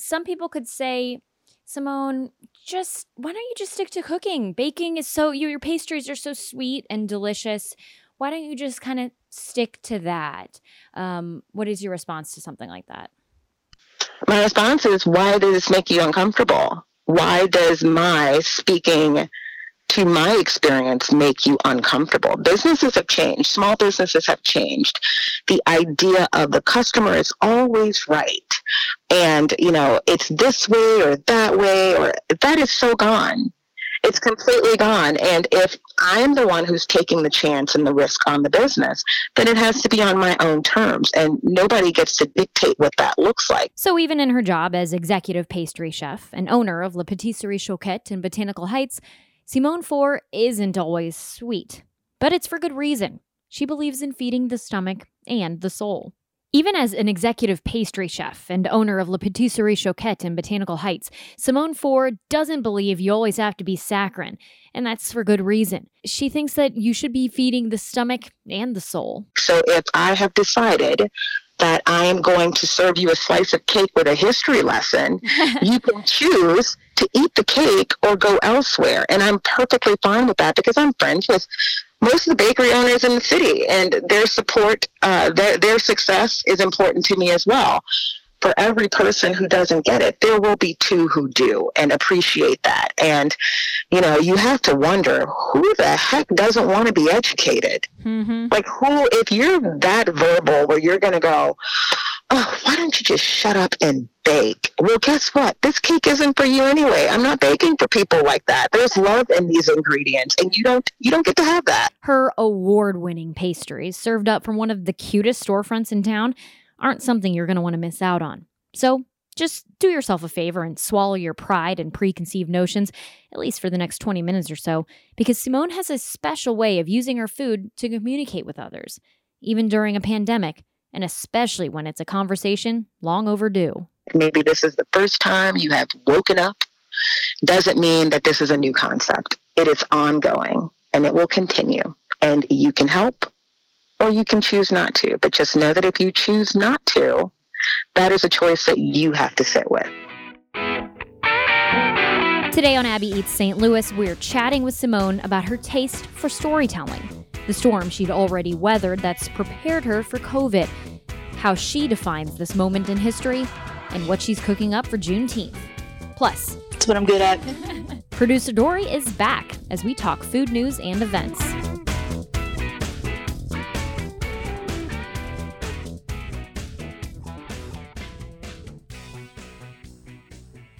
some people could say, Simone, just why don't you just stick to cooking? Baking is so your, your pastries are so sweet and delicious. Why don't you just kind of stick to that? Um, what is your response to something like that? My response is, why does this make you uncomfortable? Why does my speaking to my experience make you uncomfortable. Businesses have changed, small businesses have changed. The idea of the customer is always right. And, you know, it's this way or that way, or that is so gone. It's completely gone. And if I'm the one who's taking the chance and the risk on the business, then it has to be on my own terms. And nobody gets to dictate what that looks like. So, even in her job as executive pastry chef and owner of La Patisserie Choquette in Botanical Heights, Simone Ford isn't always sweet, but it's for good reason. She believes in feeding the stomach and the soul. Even as an executive pastry chef and owner of La Patisserie Choquette in Botanical Heights, Simone Ford doesn't believe you always have to be saccharine, and that's for good reason. She thinks that you should be feeding the stomach and the soul. So if I have decided that I am going to serve you a slice of cake with a history lesson, you can choose to eat the cake or go elsewhere. And I'm perfectly fine with that because I'm friends with most of the bakery owners in the city and their support, uh, their, their success is important to me as well for every person who doesn't get it, there will be two who do and appreciate that. And, you know, you have to wonder who the heck doesn't want to be educated? Mm-hmm. Like, who, if you're that verbal where you're going to go, oh, why don't you just shut up and bake? Well, guess what? This cake isn't for you anyway. I'm not baking for people like that. There's love in these ingredients, and you don't you don't get to have that. Her award-winning pastries, served up from one of the cutest storefronts in town, aren't something you're going to want to miss out on. So just do yourself a favor and swallow your pride and preconceived notions, at least for the next 20 minutes or so, because Simone has a special way of using her food to communicate with others, even during a pandemic, and especially when it's a conversation long overdue. Maybe this is the first time you have woken up. Doesn't mean that this is a new concept. It is ongoing and it will continue. And you can help or you can choose not to. But just know that if you choose not to, that is a choice that you have to sit with. Today on Abby Eats St. Louis, we're chatting with Simone about her taste for storytelling, the storm she'd already weathered that's prepared her for COVID, how she defines this moment in history, and what she's cooking up for Juneteenth. Plus, that's what I'm good at. Producer Dory is back as we talk food news and events.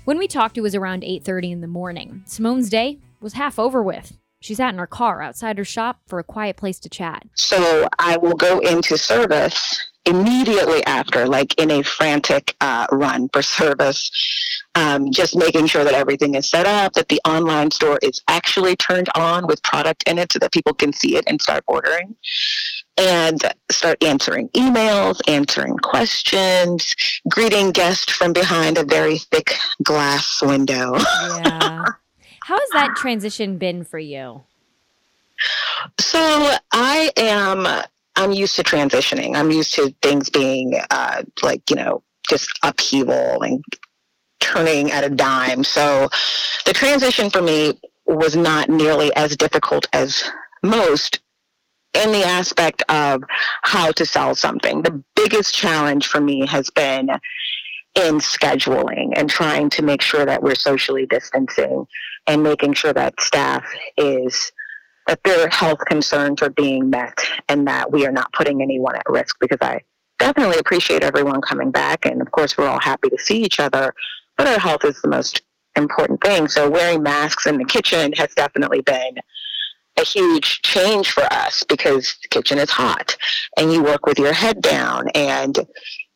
When we talked, it was around 8:30 in the morning. Simone's day was half over with. She sat in her car outside her shop for a quiet place to chat. So I will go into service immediately after, like in a frantic uh, run for service, um, just making sure that everything is set up, that the online store is actually turned on with product in it so that people can see it and start ordering and start answering emails, answering questions, greeting guests from behind a very thick glass window. yeah. How has that transition been for you? So I am I'm used to transitioning. I'm used to things being uh, like, you know, just upheaval and turning at a dime. So the transition for me was not nearly as difficult as most in the aspect of how to sell something. The biggest challenge for me has been in scheduling and trying to make sure that we're socially distancing and making sure that staff is that their health concerns are being met and that we are not putting anyone at risk because I definitely appreciate everyone coming back. And of course we're all happy to see each other but our health is the most important thing. So wearing masks in the kitchen has definitely been a huge change for us because the kitchen is hot and you work with your head down. And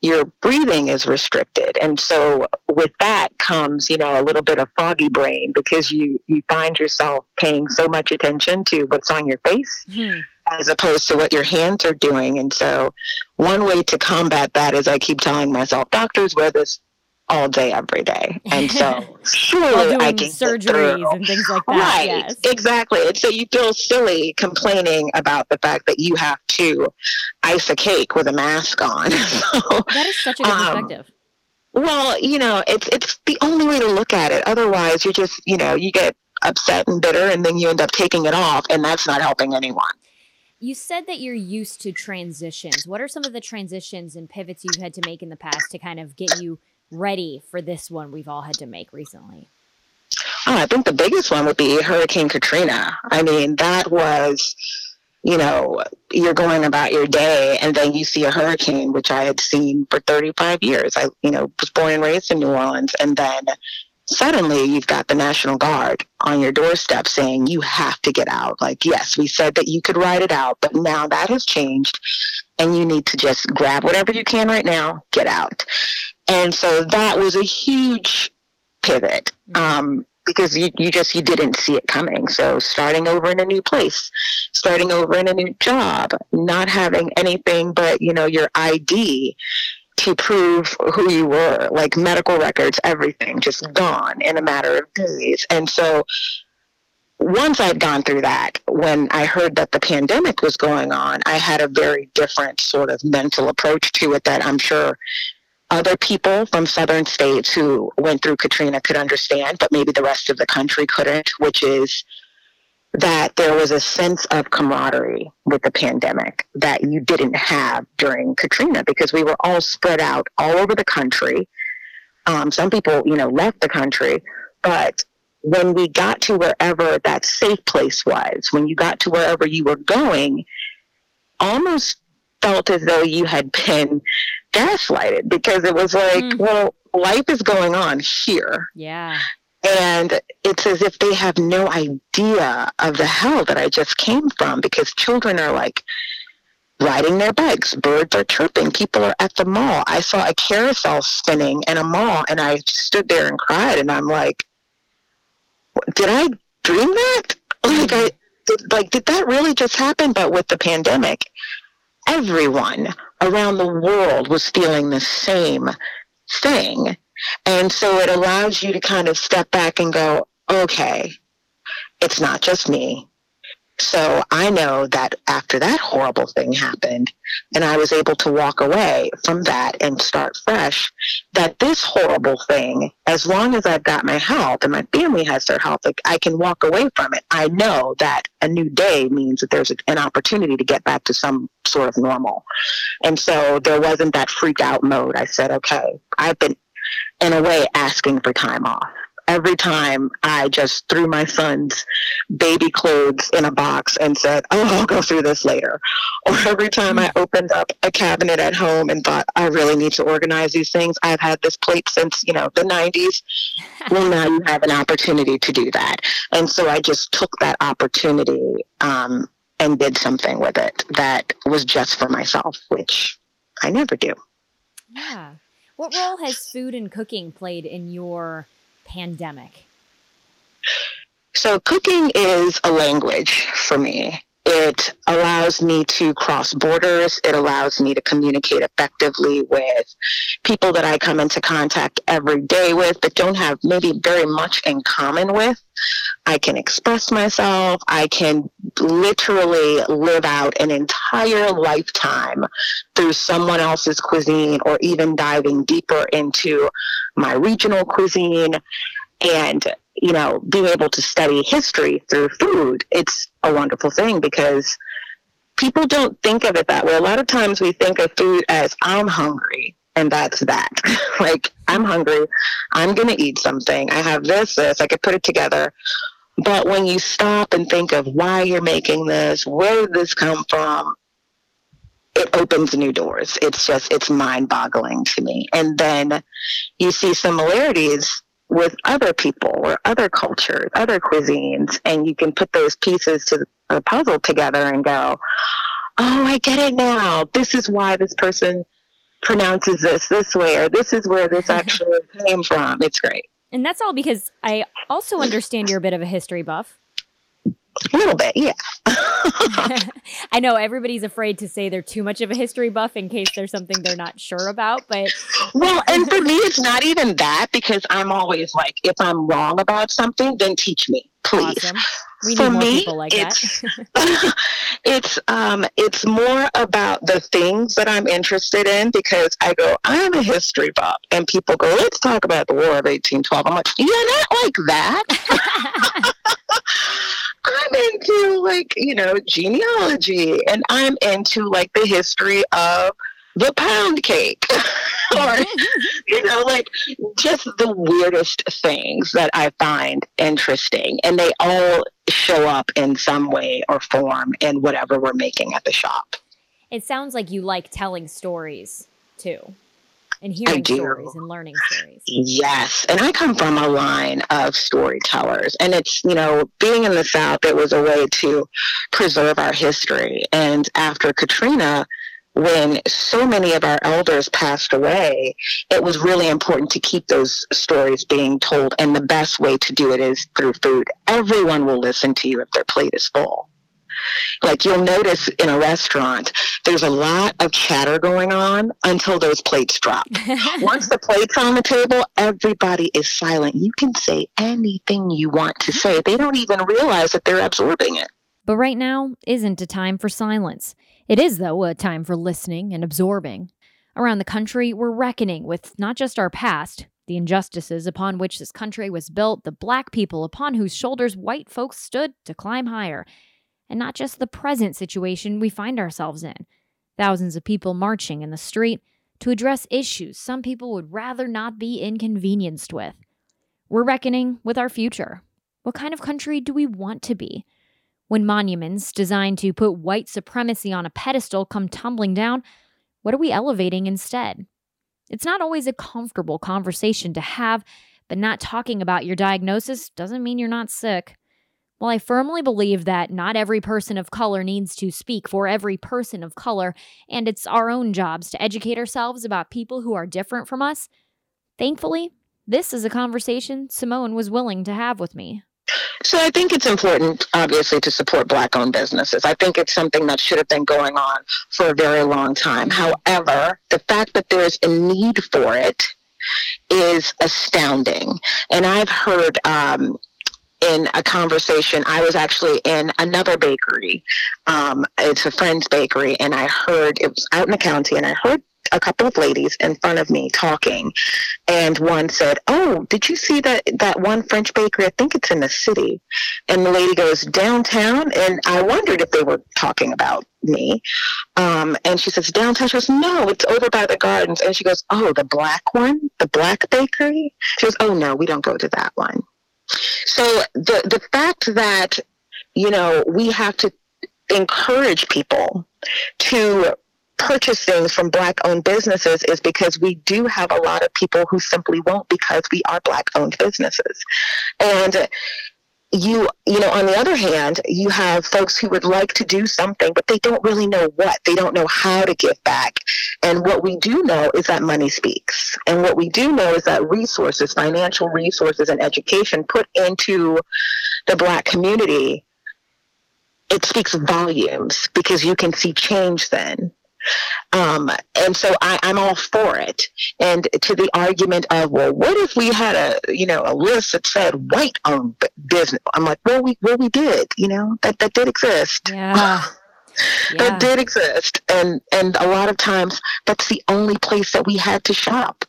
your breathing is restricted and so with that comes you know a little bit of foggy brain because you you find yourself paying so much attention to what's on your face mm-hmm. as opposed to what your hands are doing and so one way to combat that is i keep telling myself doctors wear this all day, every day. And so surely I can surgeries and things like that. Right. Yes. Exactly. And so you feel silly complaining about the fact that you have to ice a cake with a mask on. so, that is such a good um, perspective. Well, you know, it's it's the only way to look at it. Otherwise, you're just, you know, you get upset and bitter and then you end up taking it off and that's not helping anyone. You said that you're used to transitions. What are some of the transitions and pivots you've had to make in the past to kind of get you ready for this one we've all had to make recently? Oh, I think the biggest one would be Hurricane Katrina. I mean, that was, you know, you're going about your day and then you see a hurricane, which I had seen for 35 years. I, you know, was born and raised in New Orleans. And then suddenly you've got the National Guard on your doorstep saying you have to get out. Like, yes, we said that you could ride it out, but now that has changed and you need to just grab whatever you can right now, get out. And so that was a huge pivot. Mm-hmm. Um, because you, you just you didn't see it coming so starting over in a new place starting over in a new job not having anything but you know your id to prove who you were, like medical records, everything just gone in a matter of days. And so once I'd gone through that, when I heard that the pandemic was going on, I had a very different sort of mental approach to it that I'm sure other people from southern states who went through Katrina could understand, but maybe the rest of the country couldn't, which is that there was a sense of camaraderie with the pandemic that you didn't have during Katrina because we were all spread out all over the country. Um, some people, you know, left the country, but when we got to wherever that safe place was, when you got to wherever you were going, almost felt as though you had been gaslighted because it was like, mm. well, life is going on here. Yeah. And it's as if they have no idea of the hell that I just came from because children are like riding their bikes, birds are chirping, people are at the mall. I saw a carousel spinning in a mall and I stood there and cried and I'm like, did I dream that? Like I did, like did that really just happen? But with the pandemic, everyone around the world was feeling the same thing. And so it allows you to kind of step back and go, okay, it's not just me. So I know that after that horrible thing happened, and I was able to walk away from that and start fresh, that this horrible thing, as long as I've got my health and my family has their health, like I can walk away from it. I know that a new day means that there's an opportunity to get back to some sort of normal. And so there wasn't that freak out mode. I said, okay, I've been in a way asking for time off. Every time I just threw my son's baby clothes in a box and said, Oh, I'll go through this later. Or every time I opened up a cabinet at home and thought, I really need to organize these things. I've had this plate since, you know, the 90s. well, now you have an opportunity to do that. And so I just took that opportunity um, and did something with it that was just for myself, which I never do. Yeah. What role has food and cooking played in your pandemic? So, cooking is a language for me. It allows me to cross borders. It allows me to communicate effectively with people that I come into contact every day with that don't have maybe very much in common with. I can express myself. I can literally live out an entire lifetime through someone else's cuisine or even diving deeper into my regional cuisine. And you know, being able to study history through food, it's a wonderful thing because people don't think of it that way. A lot of times we think of food as I'm hungry and that's that. like I'm hungry, I'm going to eat something. I have this, this, I could put it together. But when you stop and think of why you're making this, where did this come from? It opens new doors. It's just, it's mind boggling to me. And then you see similarities with other people or other cultures, other cuisines, and you can put those pieces to the puzzle together and go, oh, I get it now. This is why this person pronounces this this way, or this is where this mm-hmm. actually came from. It's great. And that's all because I also understand you're a bit of a history buff. A little bit, yeah. I know everybody's afraid to say they're too much of a history buff in case there's something they're not sure about, but well, and for me it's not even that because I'm always like if I'm wrong about something, then teach me, please. Awesome. We for more me, people like it's, that. it's um it's more about the things that I'm interested in because I go, I'm a history buff and people go, Let's talk about the War of eighteen twelve. I'm like, You're not like that. I'm into like, you know, genealogy and I'm into like the history of the pound cake. or, you know, like just the weirdest things that I find interesting. And they all show up in some way or form in whatever we're making at the shop. it sounds like you like telling stories too, and hearing stories and learning stories. Yes. And I come from a line of storytellers. And it's, you know, being in the South, it was a way to preserve our history. And after Katrina, when so many of our elders passed away, it was really important to keep those stories being told. And the best way to do it is through food. Everyone will listen to you if their plate is full. Like you'll notice in a restaurant, there's a lot of chatter going on until those plates drop. Once the plate's on the table, everybody is silent. You can say anything you want to say. They don't even realize that they're absorbing it. But right now isn't a time for silence. It is, though, a time for listening and absorbing. Around the country, we're reckoning with not just our past, the injustices upon which this country was built, the black people upon whose shoulders white folks stood to climb higher, and not just the present situation we find ourselves in. Thousands of people marching in the street to address issues some people would rather not be inconvenienced with. We're reckoning with our future. What kind of country do we want to be? When monuments designed to put white supremacy on a pedestal come tumbling down, what are we elevating instead? It's not always a comfortable conversation to have, but not talking about your diagnosis doesn't mean you're not sick. While I firmly believe that not every person of color needs to speak for every person of color, and it's our own jobs to educate ourselves about people who are different from us, thankfully, this is a conversation Simone was willing to have with me. So I think it's important, obviously, to support Black owned businesses. I think it's something that should have been going on for a very long time. However, the fact that there's a need for it is astounding. And I've heard um, in a conversation, I was actually in another bakery. Um, it's a friend's bakery, and I heard it was out in the county, and I heard a couple of ladies in front of me talking. And one said oh did you see that that one french bakery? I think it's in the city. And the lady goes downtown? And i wondered if they were talking about me. Um, and she says downtown? She goes no it's over by the gardens. And she goes oh the black one? The black bakery? She goes oh no we don't go to that one so the the fact that you know we have to encourage people to purchase things from black owned businesses is because we do have a lot of people who simply won't because we are black owned businesses. And you you know on the other hand you have folks who would like to do something but they don't really know what. They don't know how to give back. And what we do know is that money speaks. And what we do know is that resources financial resources and education put into the black community it speaks volumes because you can see change then um, and so I, I'm all for it. And to the argument of, well, what if we had a, you know, a list that said white owned business? I'm like, well, we, well, we did, you know, that, that did exist. Yeah. that did exist. And, and a lot of times that's the only place that we had to shop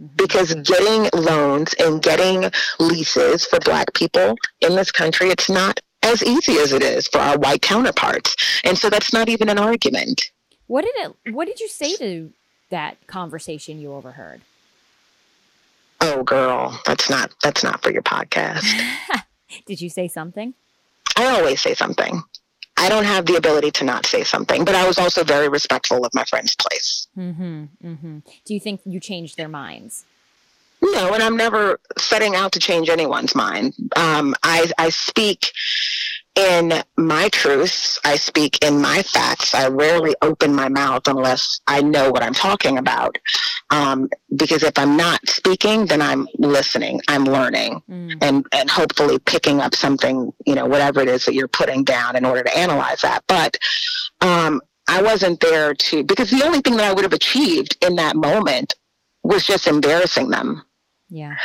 Mhm. because getting loans and getting leases for black people in this country, it's not as easy as it is for our white counterparts. And so that's not even an argument. What did it? What did you say to that conversation you overheard? Oh, girl, that's not that's not for your podcast. did you say something? I always say something. I don't have the ability to not say something, but I was also very respectful of my friend's place. Mm-hmm. Mm-hmm. Do you think you changed their minds? No, and I'm never setting out to change anyone's mind. Um, I I speak in my truths. I speak in my facts. I rarely open my mouth unless I know what I'm talking about. Um, because if I'm not speaking, then I'm listening. I'm learning, mm. and and hopefully picking up something. You know, whatever it is that you're putting down in order to analyze that. But um, I wasn't there to because the only thing that I would have achieved in that moment was just embarrassing them. Yeah.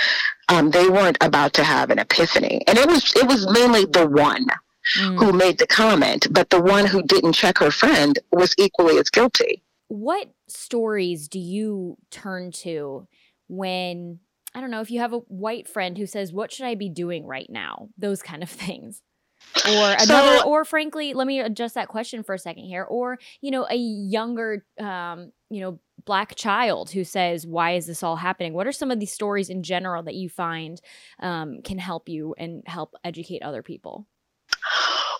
Um, they weren't about to have an epiphany, and it was it was mainly the one mm. who made the comment, but the one who didn't check her friend was equally as guilty. What stories do you turn to when, I don't know, if you have a white friend who says, What should I be doing right now? Those kind of things. Or another, so, or frankly, let me adjust that question for a second here. Or, you know, a younger, um, you know, black child who says, Why is this all happening? What are some of these stories in general that you find um, can help you and help educate other people?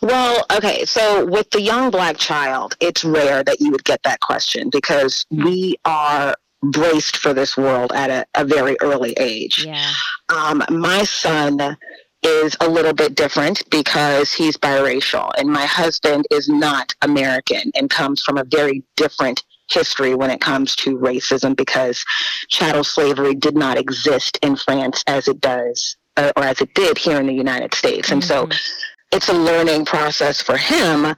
Well, okay. So with the young black child, it's rare that you would get that question because hmm. we are braced for this world at a, a very early age. Yeah. Um, my son is a little bit different because he's biracial, and my husband is not American and comes from a very different history when it comes to racism because chattel slavery did not exist in France as it does uh, or as it did here in the United States. And mm-hmm. so it's a learning process for him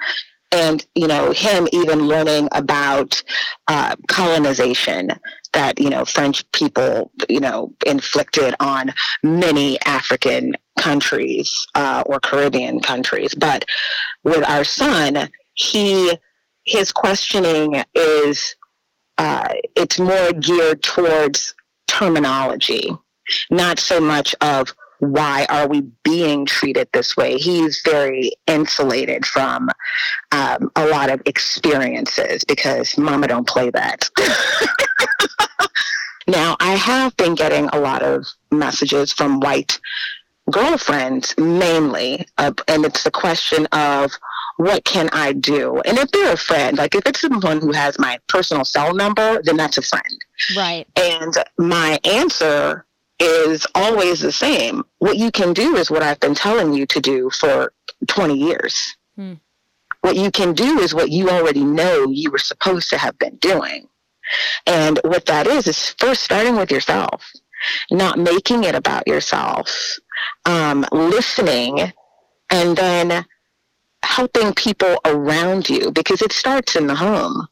and you know him even learning about uh, colonization that you know french people you know inflicted on many african countries uh, or caribbean countries. But with our son he his questioning is uh, it's more geared towards terminology not so much of why are we being treated this way? He's very insulated from um, a lot of experiences because mama don't play that. now, I have been getting a lot of messages from white girlfriends mainly, uh, and it's the question of what can I do? And if they're a friend, like if it's someone who has my personal cell number, then that's a friend. Right. And my answer is always the same. What you can do is what I've been telling you to do for 20 years. Hmm. What you can do is what you already know you were supposed to have been doing. And what that is, is first starting with yourself, not making it about yourself, um, listening, and then helping people around you because it starts in the home.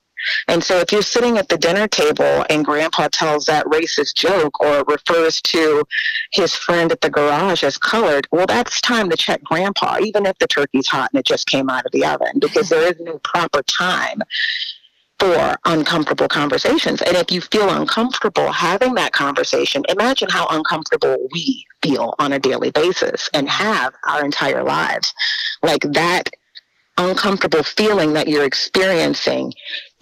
And so if you're sitting at the dinner table and grandpa tells that racist joke or refers to his friend at the garage as colored, well, that's time to check grandpa, even if the turkey's hot and it just came out of the oven, because there is no proper time for uncomfortable conversations. And if you feel uncomfortable having that conversation, imagine how uncomfortable we feel on a daily basis and have our entire lives. Like that uncomfortable feeling that you're experiencing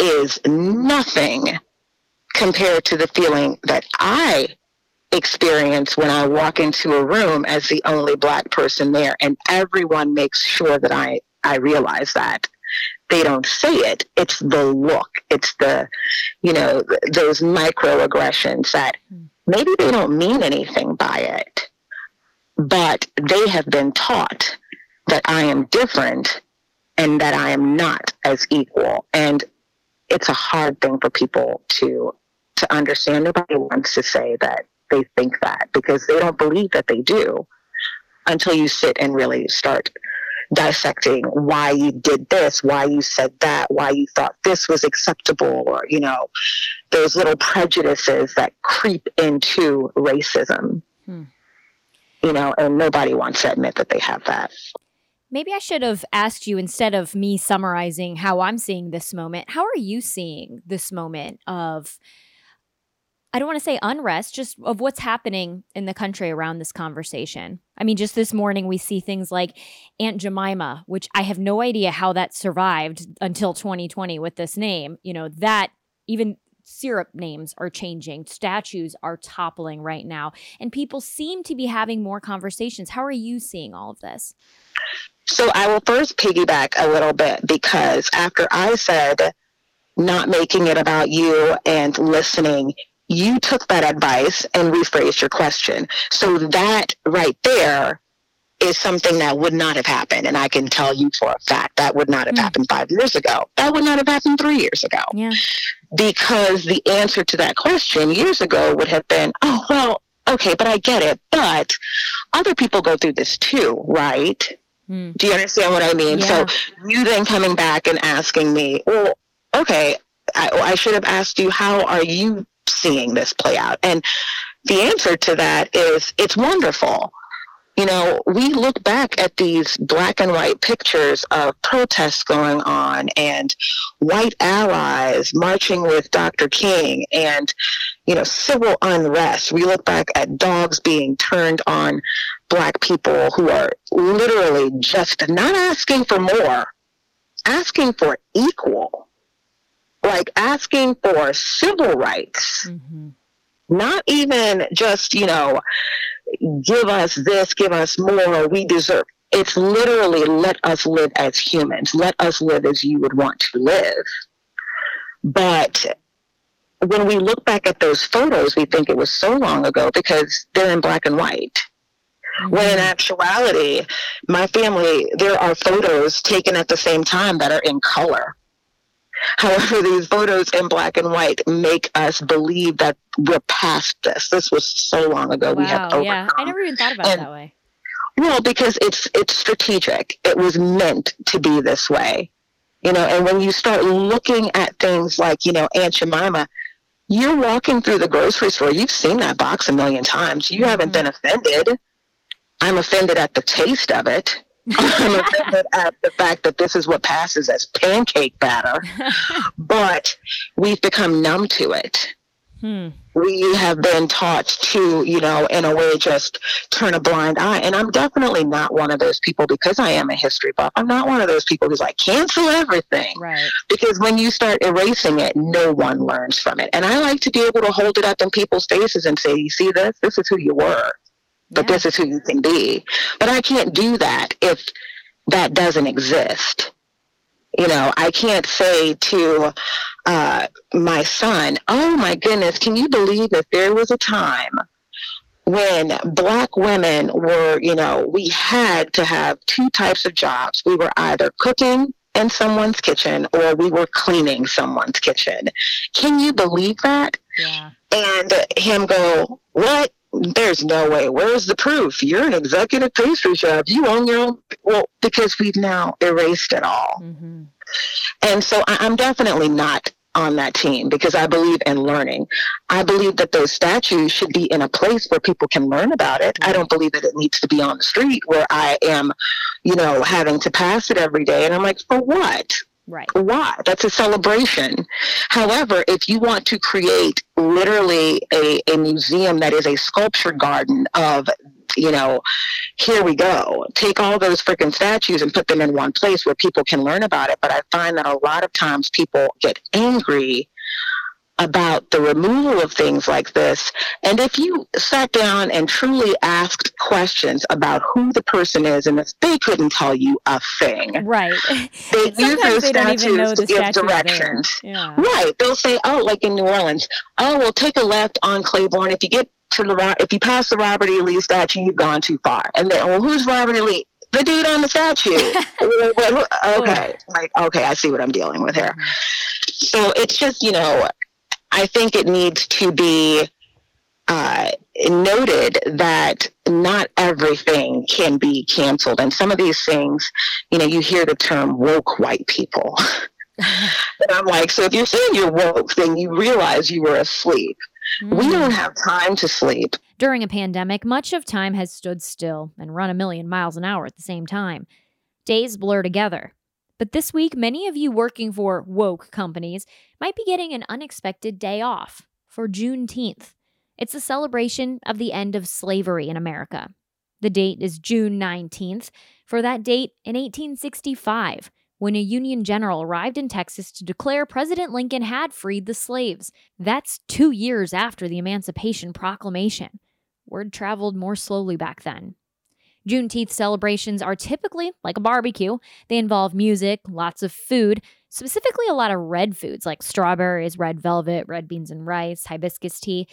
is nothing compared to the feeling that I experience when I walk into a room as the only black person there and everyone makes sure that I, I realize that. They don't say it. It's the look. It's the, you know, those microaggressions that maybe they don't mean anything by it, but they have been taught that I am different and that I am not as equal. And it's a hard thing for people to to understand. Nobody wants to say that they think that because they don't believe that they do until you sit and really start dissecting why you did this, why you said that, why you thought this was acceptable, or, you know, those little prejudices that creep into racism. Hmm. You know, and nobody wants to admit that they have that. Maybe I should have asked you instead of me summarizing how I'm seeing this moment, how are you seeing this moment of, I don't want to say unrest, just of what's happening in the country around this conversation? I mean, just this morning we see things like Aunt Jemima, which I have no idea how that survived until 2020 with this name. You know, that even syrup names are changing, statues are toppling right now, and people seem to be having more conversations. How are you seeing all of this? So I will first piggyback a little bit because after I said not making it about you and listening, you took that advice and rephrased your question. So that right there is something that would not have happened. And I can tell you for a fact that would not have mm. happened five years ago. That would not have happened three years ago. Yeah. Because the answer to that question years ago would have been, oh, well, okay, but I get it. But other people go through this too, right? Mm. Do you understand what I mean? Yeah. So you then coming back and asking me, well, okay, I, I should have asked you, how are you seeing this play out? And the answer to that is it's wonderful. You know, we look back at these black and white pictures of protests going on and white allies marching with Dr. King and, you know, civil unrest. We look back at dogs being turned on black people who are literally just not asking for more, asking for equal, like asking for civil rights. Mm-hmm not even just, you know, give us this, give us more, we deserve. It's literally let us live as humans. Let us live as you would want to live. But when we look back at those photos, we think it was so long ago because they're in black and white. Mm-hmm. When in actuality, my family, there are photos taken at the same time that are in color. However, these photos in black and white make us believe that we're past this. This was so long ago. Wow, we have overcome. yeah. I never even thought about and, it that way. Well, because it's it's strategic. It was meant to be this way. You know, and when you start looking at things like, you know, Aunt Jemima, you're walking through the grocery store, you've seen that box a million times. You mm-hmm. haven't been offended. I'm offended at the taste of it. I'm offended at the fact that this is what passes as pancake batter, but we've become numb to it. Hmm. We have been taught to, you know, in a way, just turn a blind eye. And I'm definitely not one of those people because I am a history buff. I'm not one of those people who's like, cancel everything. Right. Because when you start erasing it, no one learns from it. And I like to be able to hold it up in people's faces and say, you see this? This is who you were but yeah. this is who you can be. But I can't do that if that doesn't exist. You know, I can't say to uh, my son, oh my goodness, can you believe that there was a time when black women were, you know, we had to have two types of jobs. We were either cooking in someone's kitchen or we were cleaning someone's kitchen. Can you believe that? Yeah. And him go, what? There's no way. Where's the proof? You're an executive pastry chef. You own your own. Well, because we've now erased it all. Mm-hmm. And so I'm definitely not on that team because I believe in learning. I believe that those statues should be in a place where people can learn about it. I don't believe that it needs to be on the street where I am, you know, having to pass it every day. And I'm like, for what? Right. Why? That's a celebration. However, if you want to create literally a, a museum that is a sculpture garden of you know, here we go. Take all those freaking statues and put them in one place where people can learn about it. But I find that a lot of times people get angry about the removal of things like this. And if you sat down and truly asked questions about who the person is, and if they couldn't tell you a thing, right? They use those statues to give directions. Yeah. Right. They'll say, oh, like in New Orleans, oh, well, take a left on Claiborne. If you get to the if you pass the Robert E. Lee statue, you've gone too far. And then, well, who's Robert E. Lee? The dude on the statue. okay, like okay, I see what I'm dealing with here. Mm-hmm. So it's just you know I think it needs to be uh, noted that not everything can be canceled. And some of these things, you know, you hear the term woke white people. and I'm like, so if you're saying you're woke, then you realize you were asleep. Mm. We don't have time to sleep. During a pandemic, much of time has stood still and run a million miles an hour at the same time. Days blur together. But this week, many of you working for woke companies might be getting an unexpected day off for Juneteenth. It's a celebration of the end of slavery in America. The date is June 19th. For that date in 1865, when a Union general arrived in Texas to declare President Lincoln had freed the slaves. That's two years after the Emancipation Proclamation. Word traveled more slowly back then. Juneteenth celebrations are typically like a barbecue. They involve music, lots of food, specifically a lot of red foods like strawberries, red velvet, red beans and rice, hibiscus tea.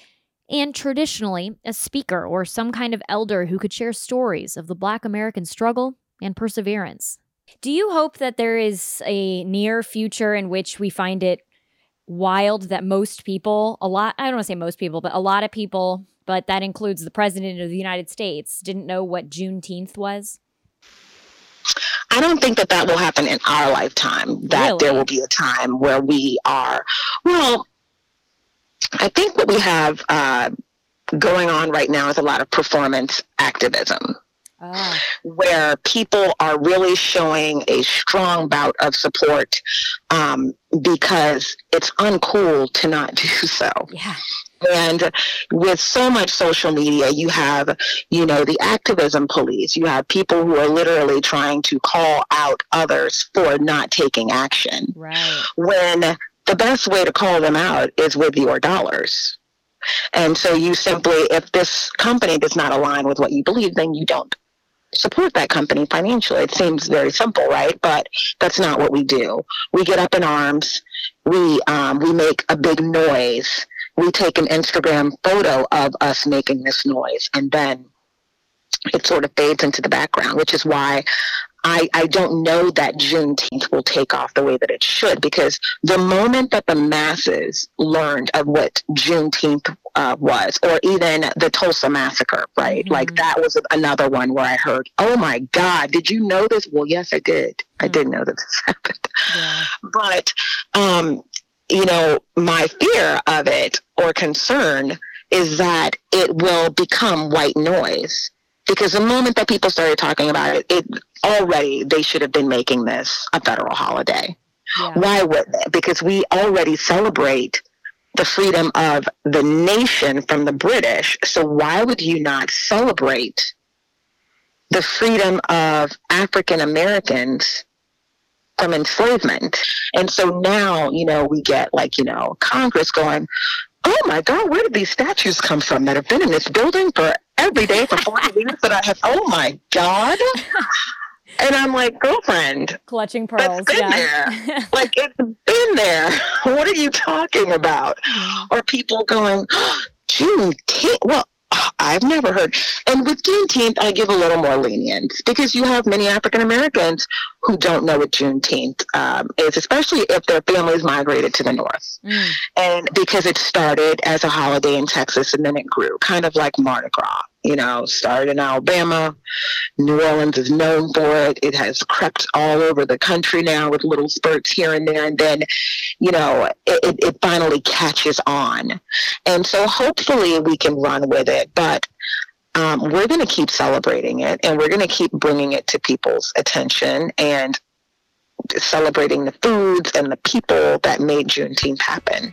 and traditionally a speaker or some kind of elder who could share stories of the Black American struggle and perseverance. Do you hope that there is a near future in which we find it wild that most people, a lot, I don't want to say most people, but a lot of people, but that includes the President of the United States, didn't know what Juneteenth was? I don't think that that will happen in our lifetime, that really? there will be a time where we are, well, I think what we have uh, going on right now is a lot of performance activism. Ah. Where people are really showing a strong bout of support um, because it's uncool to not do so. Yeah. And with so much social media, you have, you know, the activism police. You have people who are literally trying to call out others for not taking action. Right. When the best way to call them out is with your dollars. And so you simply, if this company does not align with what you believe, then you don't support that company financially. It seems very simple, right? But that's not what we do. We get up in arms. We um, we make a big noise. We take an Instagram photo of us making this noise, and then it sort of fades into the background, which is why I, I don't know that Juneteenth will take off the way that it should because the moment that the masses learned of what Juneteenth uh, was, or even the Tulsa massacre, right? Mm-hmm. Like that was another one where I heard, "Oh my God, did you know this?" Well, yes, I did. Mm-hmm. I didn't know that this happened. Yeah. But um, you know, my fear of it or concern is that it will become white noise because the moment that people started talking about it, it already they should have been making this a federal holiday. Yeah. Why would they? Because we already celebrate the freedom of the nation from the British. So why would you not celebrate the freedom of African Americans from enslavement? And so now, you know, we get like, you know, Congress going, oh my God, where did these statues come from that have been in this building for every day for 40 years that I have? Oh my God. And I'm like, girlfriend, clutching pearls. It's been yeah. there. like it's been there. What are you talking about? Mm-hmm. Or people going, oh, Juneteenth. Well, I've never heard. And with Juneteenth, I give a little more lenience because you have many African Americans who don't know what Juneteenth um, is, especially if their families migrated to the North. Mm. And because it started as a holiday in Texas and then it grew, kind of like Mardi Gras you know, started in Alabama. New Orleans is known for it. It has crept all over the country now with little spurts here and there. And then, you know, it, it finally catches on. And so hopefully we can run with it. But um, we're going to keep celebrating it and we're going to keep bringing it to people's attention and celebrating the foods and the people that made Juneteenth happen.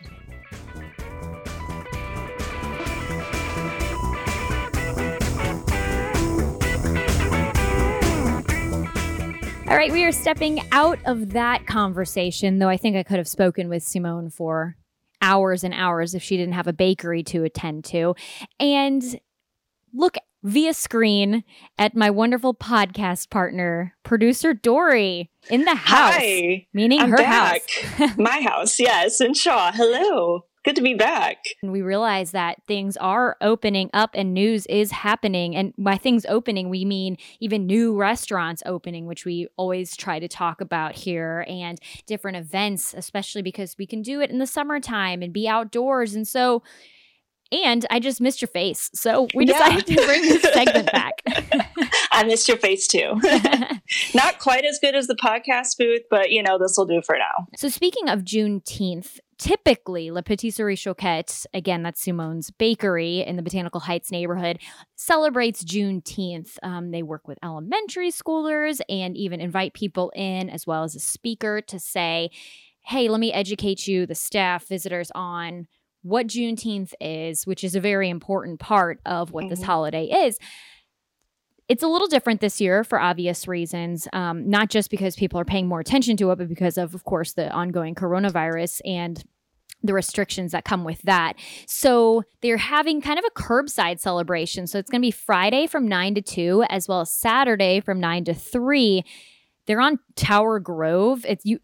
All right, we are stepping out of that conversation, though I think I could have spoken with Simone for hours and hours if she didn't have a bakery to attend to. And look via screen at my wonderful podcast partner, producer Dory, in the house. Hi, meaning I'm her back. house. my house, yes, in Shaw. Hello. Good to be back. And we realize that things are opening up and news is happening. And by things opening, we mean even new restaurants opening, which we always try to talk about here, and different events, especially because we can do it in the summertime and be outdoors. And so, and I just missed your face. So we decided yeah. to bring this segment back. I missed your face too. Not quite as good as the podcast booth, but you know, this will do for now. So speaking of Juneteenth, typically La Patisserie Choquette, again, that's Simone's bakery in the Botanical Heights neighborhood, celebrates Juneteenth. Um, they work with elementary schoolers and even invite people in, as well as a speaker, to say, hey, let me educate you, the staff, visitors, on what Juneteenth is, which is a very important part of what mm-hmm. this holiday is. It's a little different this year for obvious reasons, um, not just because people are paying more attention to it, but because of, of course, the ongoing coronavirus and the restrictions that come with that. So they're having kind of a curbside celebration. So it's going to be Friday from 9 to 2 as well as Saturday from 9 to 3. They're on Tower Grove. It's you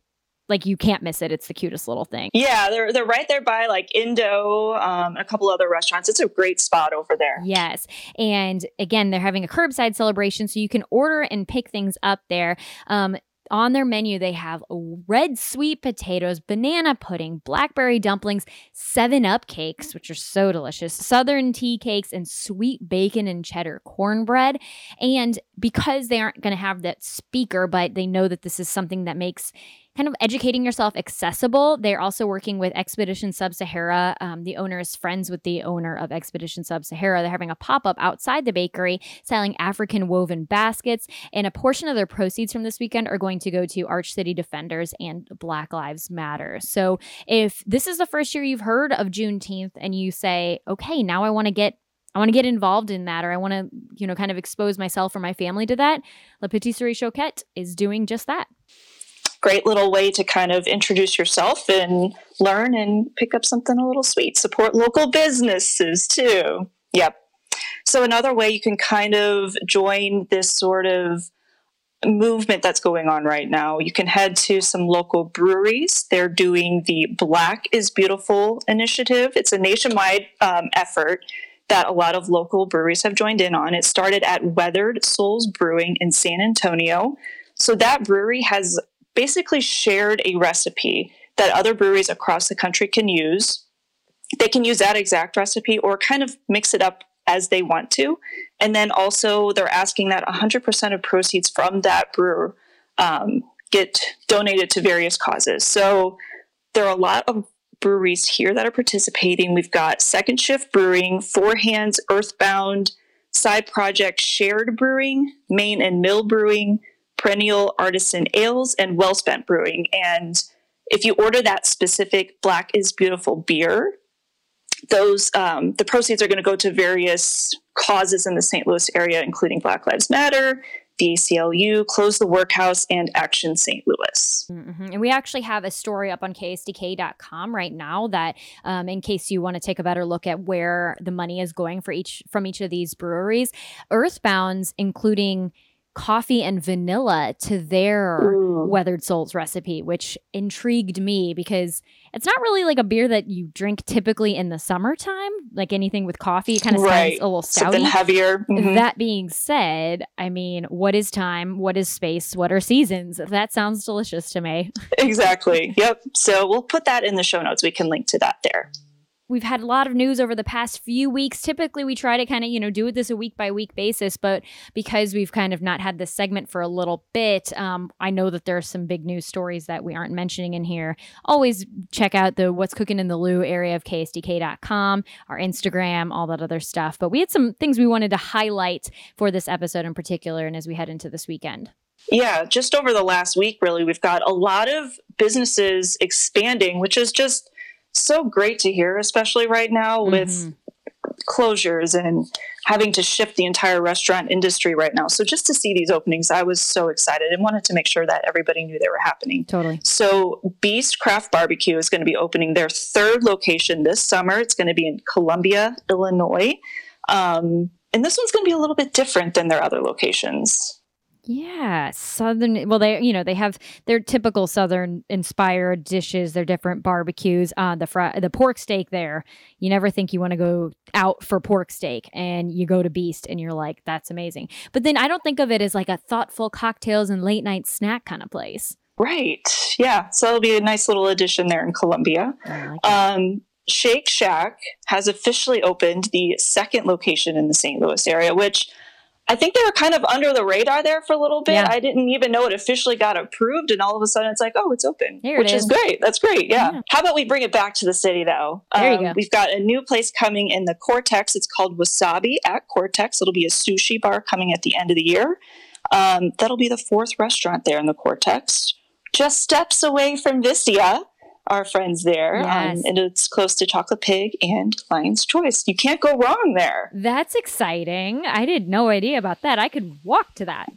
like you can't miss it. It's the cutest little thing. Yeah, they're they're right there by like Indo, um, a couple other restaurants. It's a great spot over there. Yes, and again, they're having a curbside celebration, so you can order and pick things up there. Um, on their menu, they have red sweet potatoes, banana pudding, blackberry dumplings, 7 Up cakes, which are so delicious, southern tea cakes, and sweet bacon and cheddar cornbread. And because they aren't going to have that speaker, but they know that this is something that makes kind of educating yourself accessible. They're also working with Expedition Sub Sahara. Um, the owner is friends with the owner of Expedition Sub Sahara. They're having a pop up outside the bakery selling African woven baskets. And a portion of their proceeds from this weekend are going to go to Arch City Defenders and Black Lives Matter. So if this is the first year you've heard of Juneteenth and you say, okay, now I want to get I want to get involved in that or I want to, you know, kind of expose myself or my family to that. La Patisserie Choquette is doing just that great little way to kind of introduce yourself and learn and pick up something a little sweet. Support local businesses too. Yep. So, another way you can kind of join this sort of movement that's going on right now, you can head to some local breweries. They're doing the Black is Beautiful initiative, it's a nationwide um, effort that a lot of local breweries have joined in on. It started at Weathered Souls Brewing in San Antonio. So that brewery has basically shared a recipe that other breweries across the country can use. They can use that exact recipe or kind of mix it up as they want to. And then also, they're asking that 100% of proceeds from that brewer um, get donated to various causes. So there are a lot of breweries here that are participating. We've got Second Shift Brewing, Four Hands Earthbound, Side Project Shared Brewing, Main and Mill Brewing, perennial artisan ales and well spent brewing. And if you order that specific Black is Beautiful beer, those um, the proceeds are going to go to various causes in the St. Louis area, including Black Lives Matter, the ACLU, Close the Workhouse, and Action St. Louis. Mm-hmm. And we actually have a story up on ksdk.com right now that, um, in case you want to take a better look at where the money is going for each from each of these breweries, Earthbounds, including coffee and vanilla to their Ooh. weathered souls recipe which intrigued me because it's not really like a beer that you drink typically in the summertime like anything with coffee kind of right. sounds a little stouty. Something heavier. Mm-hmm. that being said i mean what is time? What is space? What are seasons? That sounds delicious to me. Exactly. Yep. So we'll put that in the show notes. We can link to that there we've had a lot of news over the past few weeks. Typically, we try to kind of, you know, do this a week by week basis, but because we've kind of not had this segment for a little bit, um, I know that there are some big news stories that we aren't mentioning in here. Always check out the What's Cooking in the Lou area of KSDK.com, our Instagram, all that other stuff. But we had some things we wanted to highlight for this episode in particular, and as we head into this weekend. Yeah, just over the last week, really, we've got a lot of businesses expanding, which is just so great to hear, especially right now with mm-hmm. closures and having to shift the entire restaurant industry right now. So just to see these openings, I was so excited and wanted to make sure that everybody knew they were happening. Totally. So Beast Craft Barbecue is going to be opening their third location this summer. It's going to be in Columbia, Illinois. Um, and this one's going to be a little bit different than their other locations. Yeah, southern. Well, they you know they have their typical southern inspired dishes. Their different barbecues. Uh, the fr- the pork steak there. You never think you want to go out for pork steak, and you go to Beast, and you're like, that's amazing. But then I don't think of it as like a thoughtful cocktails and late night snack kind of place. Right. Yeah. So it'll be a nice little addition there in Columbia. Like um, Shake Shack has officially opened the second location in the St. Louis area, which I think they were kind of under the radar there for a little bit. Yeah. I didn't even know it officially got approved, and all of a sudden it's like, oh, it's open, Here which it is. is. great. That's great. Yeah. yeah. How about we bring it back to the city though? There um, you go. We've got a new place coming in the Cortex. It's called Wasabi at Cortex. It'll be a sushi bar coming at the end of the year. Um, that'll be the fourth restaurant there in the Cortex, just steps away from Vicia our friends there. Um, yes. Um, and it's close to Chocolate Pig and Lion's Choice. You can't go wrong there. That's exciting. I had no idea about that. I could walk to that.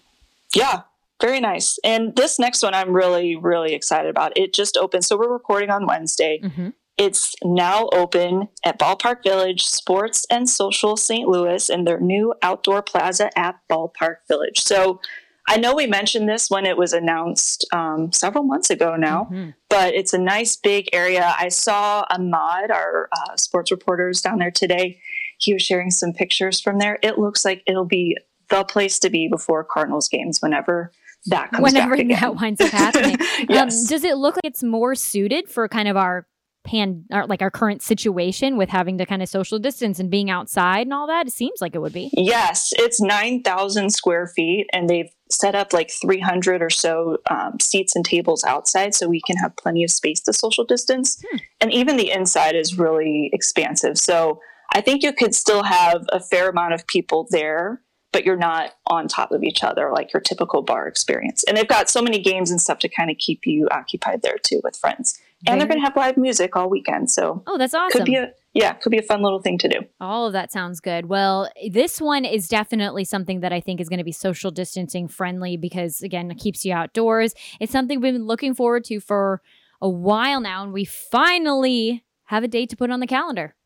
Yeah, very nice. And this next one I'm really, really excited about. It just opened. So we're recording on Wednesday. Mm-hmm. It's now open at Ballpark Village Sports and Social St. Louis in their new outdoor plaza at Ballpark Village. So I know we mentioned this when it was announced um, several months ago now, mm-hmm. but it's a nice big area. I saw Ahmad, our uh, sports reporters down there today. He was sharing some pictures from there. It looks like it'll be the place to be before Cardinals games whenever that comes whenever that winds up happening. Um, yes. Um, does it look like it's more suited for kind of our pan or like our current situation with having to kind of social distance and being outside and all that? It seems like it would be. Yes, it's 9,000 square feet and they've set up like 300 or so um, seats and tables outside so we can have plenty of space to social distance. Hmm. And even the inside is really expansive. So I think you could still have a fair amount of people there but you're not on top of each other like your typical bar experience. And they've got so many games and stuff to kind of keep you occupied there too with friends. And they're going to have live music all weekend. So Oh, that's awesome. Could be a yeah, could be a fun little thing to do. All of that sounds good. Well, this one is definitely something that I think is going to be social distancing friendly because again, it keeps you outdoors. It's something we've been looking forward to for a while now and we finally have a date to put on the calendar.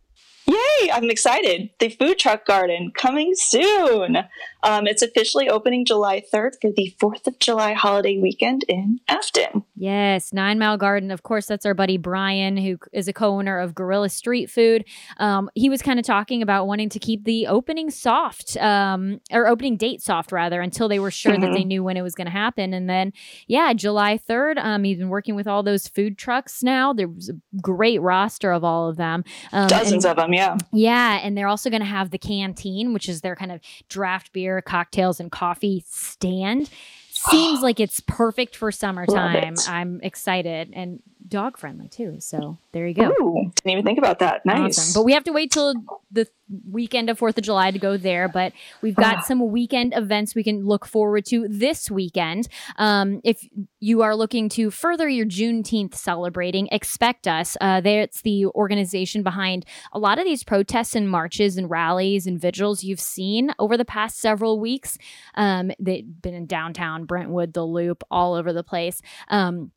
Yay! I'm excited. The food truck garden coming soon. Um, it's officially opening July 3rd for the 4th of July holiday weekend in Affton. Yes, Nine Mile Garden. Of course, that's our buddy Brian, who is a co owner of Guerrilla Street Food. Um, he was kind of talking about wanting to keep the opening soft, um, or opening date soft, rather, until they were sure mm-hmm. that they mm-hmm. knew when it was going to happen. And then, yeah, July 3rd, um, he's been working with all those food trucks now. There's a great roster of all of them. Um, Dozens and, of them, yeah. Yeah, and they're also going to have the canteen, which is their kind of draft beer, cocktails, and coffee stand. Seems like it's perfect for summertime. I'm excited and dog friendly too. So there you go. Ooh, didn't even think about that. Nice. Awesome. But we have to wait till the weekend of 4th of July to go there. But we've got some weekend events we can look forward to this weekend. Um, if you are looking to further your Juneteenth celebrating, expect us. Uh, it's the organization behind a lot of these protests and marches and rallies and vigils you've seen over the past several weeks. Um, they've been in downtown Brentwood, the Loop, all over the place. Um,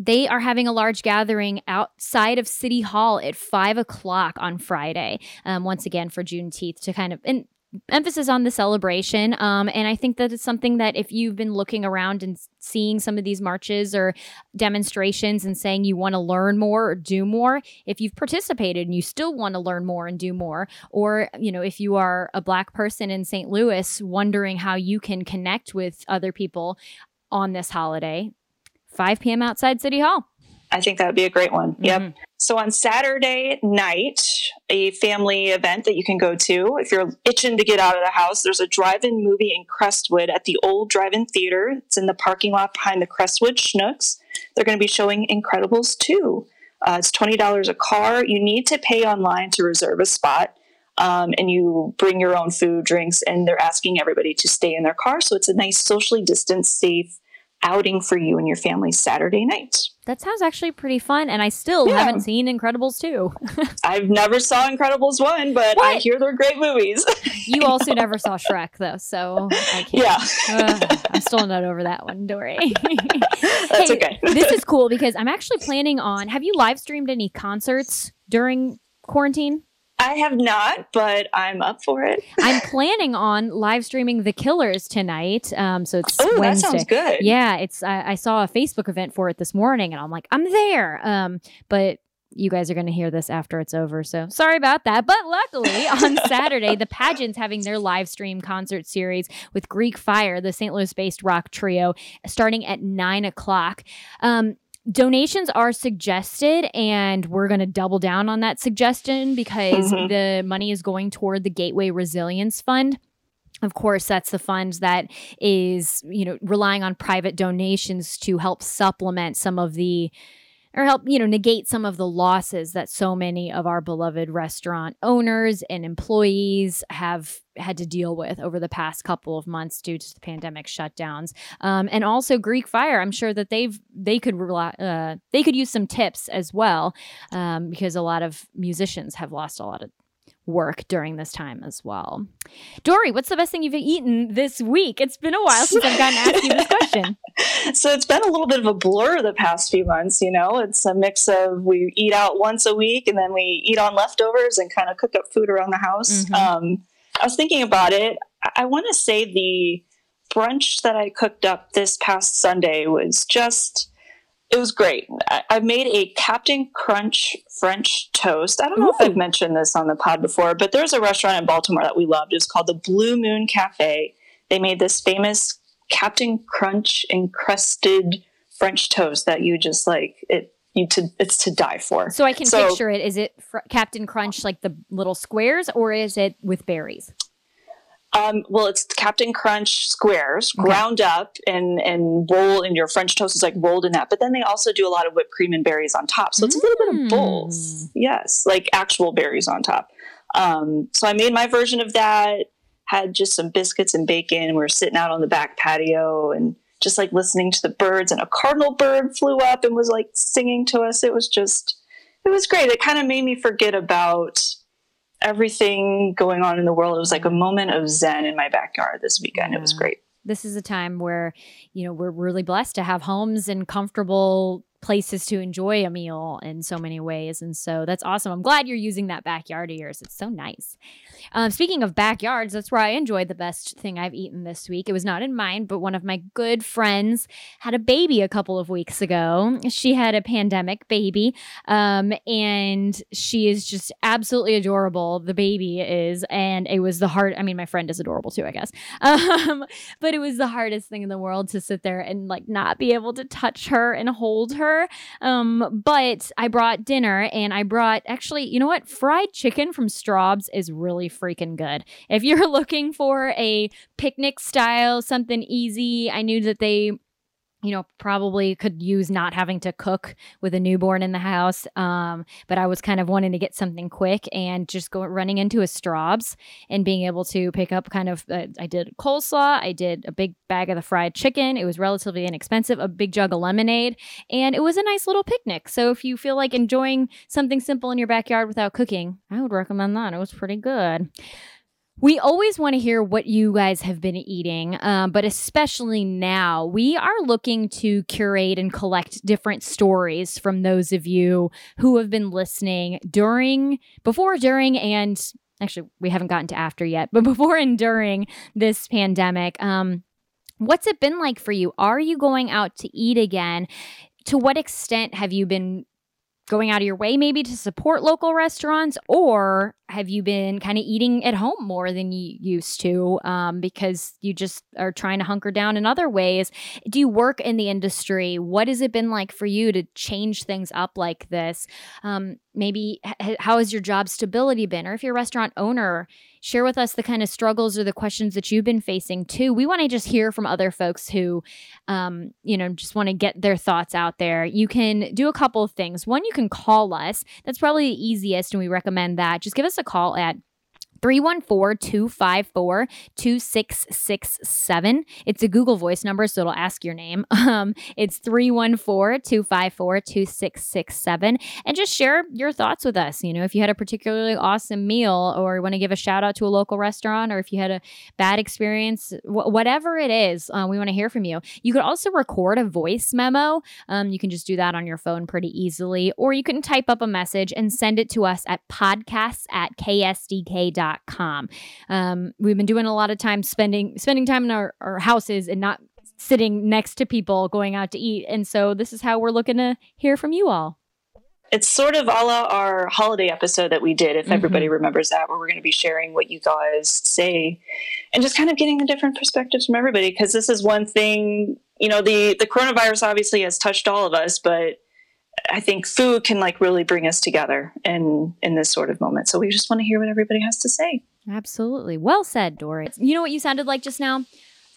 they are having a large gathering outside of City Hall at five o'clock on Friday. Um, once again for Juneteenth to kind of and emphasis on the celebration. Um, and I think that it's something that if you've been looking around and seeing some of these marches or demonstrations and saying you want to learn more or do more, if you've participated and you still want to learn more and do more, or you know if you are a black person in St. Louis wondering how you can connect with other people on this holiday, 5 p.m. outside City Hall. I think that would be a great one. Mm-hmm. Yep. So on Saturday night, a family event that you can go to if you're itching to get out of the house, there's a drive-in movie in Crestwood at the old drive-in theater. It's in the parking lot behind the Crestwood Schnucks. They're going to be showing Incredibles 2. Uh, it's $20 a car. You need to pay online to reserve a spot. Um, and you bring your own food, drinks, and they're asking everybody to stay in their car. So it's a nice socially distanced, safe outing for you and your family Saturday night. That sounds actually pretty fun, and I still yeah. haven't seen Incredibles 2. I've never saw Incredibles 1, but what? I hear they're great movies. you also never saw Shrek, though, so I can't. Yeah. Uh, I'm still not over that one, Dory. That's hey, okay. this is cool because I'm actually planning on. Have you live streamed any concerts during quarantine? I have not, but I'm up for it. I'm planning on live streaming The Killers tonight. Um, so it's oh, that sounds good. Yeah, it's. I, I, saw a Facebook event for it this morning, and I'm like, I'm there. Um, but you guys are going to hear this after it's over, so sorry about that. But luckily, on Saturday, the Pageants having their live stream concert series with Greek Fire, the St. Louis-based rock trio, starting at nine o'clock. Um, donations are suggested and we're going to double down on that suggestion because mm-hmm. the money is going toward the gateway resilience fund of course that's the fund that is you know relying on private donations to help supplement some of the or help you know negate some of the losses that so many of our beloved restaurant owners and employees have had to deal with over the past couple of months due to the pandemic shutdowns. Um, and also greek fire i'm sure that they've they could rely uh, they could use some tips as well um, because a lot of musicians have lost a lot of work during this time as well. Dory, what's the best thing you've eaten this week? It's been a while since I've gotten asked you this question. so it's been a little bit of a blur the past few months, you know. It's a mix of we eat out once a week and then we eat on leftovers and kind of cook up food around the house. Mm-hmm. Um, I was thinking about it. I, I want to say the brunch that I cooked up this past Sunday was just, it was great. I, I made a Captain Crunch French toast. I don't know Ooh. if I've mentioned this on the pod before, but there's a restaurant in Baltimore that we loved. It's called the Blue Moon Cafe. They made this famous Captain Crunch encrusted French toast that you just like it. You to it's to die for. So I can so, picture it. Is it fr- Captain Crunch like the little squares, or is it with berries? Um, well, it's Captain Crunch squares okay. ground up and and roll, and your French toast is like rolled in that. But then they also do a lot of whipped cream and berries on top, so it's mm. a little bit of both. Mm. Yes, like actual berries on top. Um, so I made my version of that. Had just some biscuits and bacon. We were sitting out on the back patio and just like listening to the birds. And a cardinal bird flew up and was like singing to us. It was just, it was great. It kind of made me forget about everything going on in the world. It was like a moment of zen in my backyard this weekend. Yeah. It was great. This is a time where, you know, we're really blessed to have homes and comfortable places to enjoy a meal in so many ways. And so that's awesome. I'm glad you're using that backyard of yours. It's so nice. Um, speaking of backyards, that's where I enjoyed the best thing I've eaten this week. It was not in mine, but one of my good friends had a baby a couple of weeks ago. She had a pandemic baby, um, and she is just absolutely adorable. The baby is, and it was the hard. I mean, my friend is adorable too, I guess. Um, but it was the hardest thing in the world to sit there and like not be able to touch her and hold her. Um, but I brought dinner, and I brought actually, you know what? Fried chicken from Straub's is really freaking good. If you're looking for a picnic style, something easy, I knew that they you know, probably could use not having to cook with a newborn in the house. Um, but I was kind of wanting to get something quick and just go running into a Straub's and being able to pick up kind of, uh, I did coleslaw, I did a big bag of the fried chicken. It was relatively inexpensive, a big jug of lemonade, and it was a nice little picnic. So if you feel like enjoying something simple in your backyard without cooking, I would recommend that. It was pretty good. We always want to hear what you guys have been eating, um, but especially now, we are looking to curate and collect different stories from those of you who have been listening during, before, during, and actually, we haven't gotten to after yet, but before and during this pandemic. Um, what's it been like for you? Are you going out to eat again? To what extent have you been going out of your way maybe to support local restaurants or have you been kind of eating at home more than you used to um, because you just are trying to hunker down in other ways? Do you work in the industry? What has it been like for you to change things up like this? Um, maybe how has your job stability been or if you're a restaurant owner share with us the kind of struggles or the questions that you've been facing too. We want to just hear from other folks who, um, you know, just want to get their thoughts out there. You can do a couple of things. One, you can call us. That's probably the easiest, and we recommend that. Just give us a call at 314 254 2667. It's a Google voice number, so it'll ask your name. Um, it's 314 254 2667. And just share your thoughts with us. You know, if you had a particularly awesome meal or you want to give a shout out to a local restaurant or if you had a bad experience, wh- whatever it is, uh, we want to hear from you. You could also record a voice memo. Um, you can just do that on your phone pretty easily, or you can type up a message and send it to us at podcasts at ksdk.com Um, we've been doing a lot of time spending spending time in our, our houses and not sitting next to people going out to eat. And so this is how we're looking to hear from you all. It's sort of a la our holiday episode that we did, if mm-hmm. everybody remembers that, where we're going to be sharing what you guys say and just kind of getting the different perspectives from everybody. Because this is one thing, you know, the, the coronavirus obviously has touched all of us, but I think food can like really bring us together in in this sort of moment. So we just want to hear what everybody has to say. Absolutely. Well said, Doris. You know what you sounded like just now?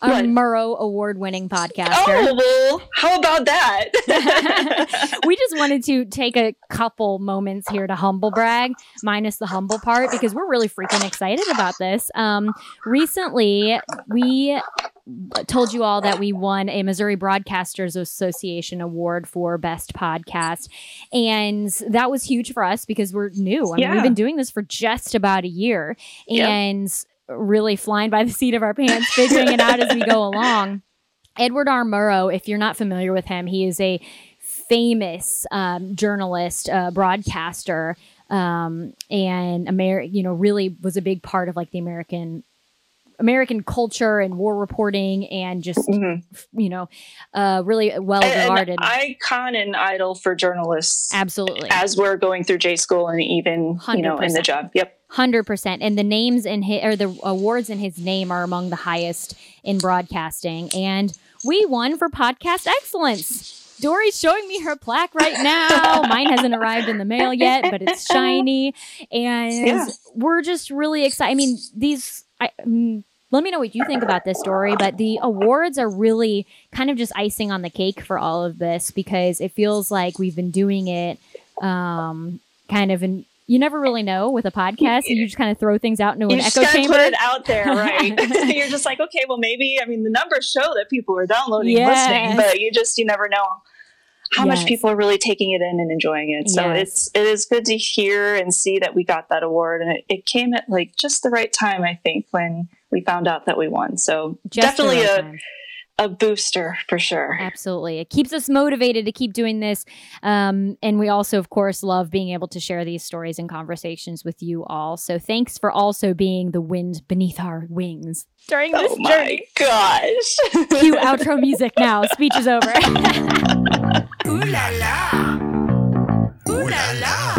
A what? Murrow award winning podcaster. Oh, well, how about that? we just wanted to take a couple moments here to humble brag, minus the humble part, because we're really freaking excited about this. Um, recently, we told you all that we won a Missouri Broadcasters Association award for best podcast. And that was huge for us because we're new. I mean, yeah. we've been doing this for just about a year and yep. really flying by the seat of our pants, figuring it out as we go along. Edward R. Murrow, if you're not familiar with him, he is a famous um, journalist, uh, broadcaster, um, and Amer- you know, really was a big part of like the American American culture and war reporting and just Mhm. you know uh, really well regarded. icon and idol for journalists Absolutely. as we're going through J school and even you know in the job. Yep. Hundred percent, and the names in his or the awards in his name are among the highest in broadcasting, and we won for podcast excellence. Dory's showing me her plaque right now. Mine hasn't arrived in the mail yet, but it's shiny, and Yeah. we're just really excited. I mean, these. I, mm, let me know what you think about this story, but the awards are really kind of just icing on the cake for all of this because it feels like we've been doing it um, kind of in you never really know with a podcast and you just kind of throw things out into You an just echo gotta chamber put it out there, right? You're just like, okay, well, maybe. I mean, the numbers show that people are downloading, and listening, but you just you never know how Yes. much people are really taking it in and enjoying it. So Yes. it's it is good to hear and see that we got that award, and it, it came at like just the right time, I think, when we found out that we won. So Just definitely right a time. A booster for sure. absolutely it keeps us motivated to keep doing this um, and we also of course love being able to share these stories and conversations with you all so thanks for also being the wind beneath our wings during this Oh my journey gosh! cue outro music now speech is over Ooh la la. Ooh la la.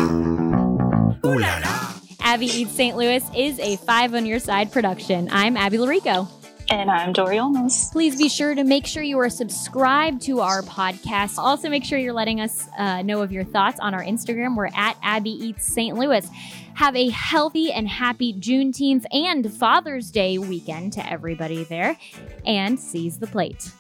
Ooh la la. abby eats st louis is a five on your side production i'm abby Llorico and I'm Dory Olmos. Please be sure to make sure you are subscribed to our podcast. Also, make sure you're letting us uh, know of your thoughts on our Instagram. We're at Abby Eats St. Louis. Have a healthy and happy Juneteenth and Father's Day weekend to everybody there, and seize the plate.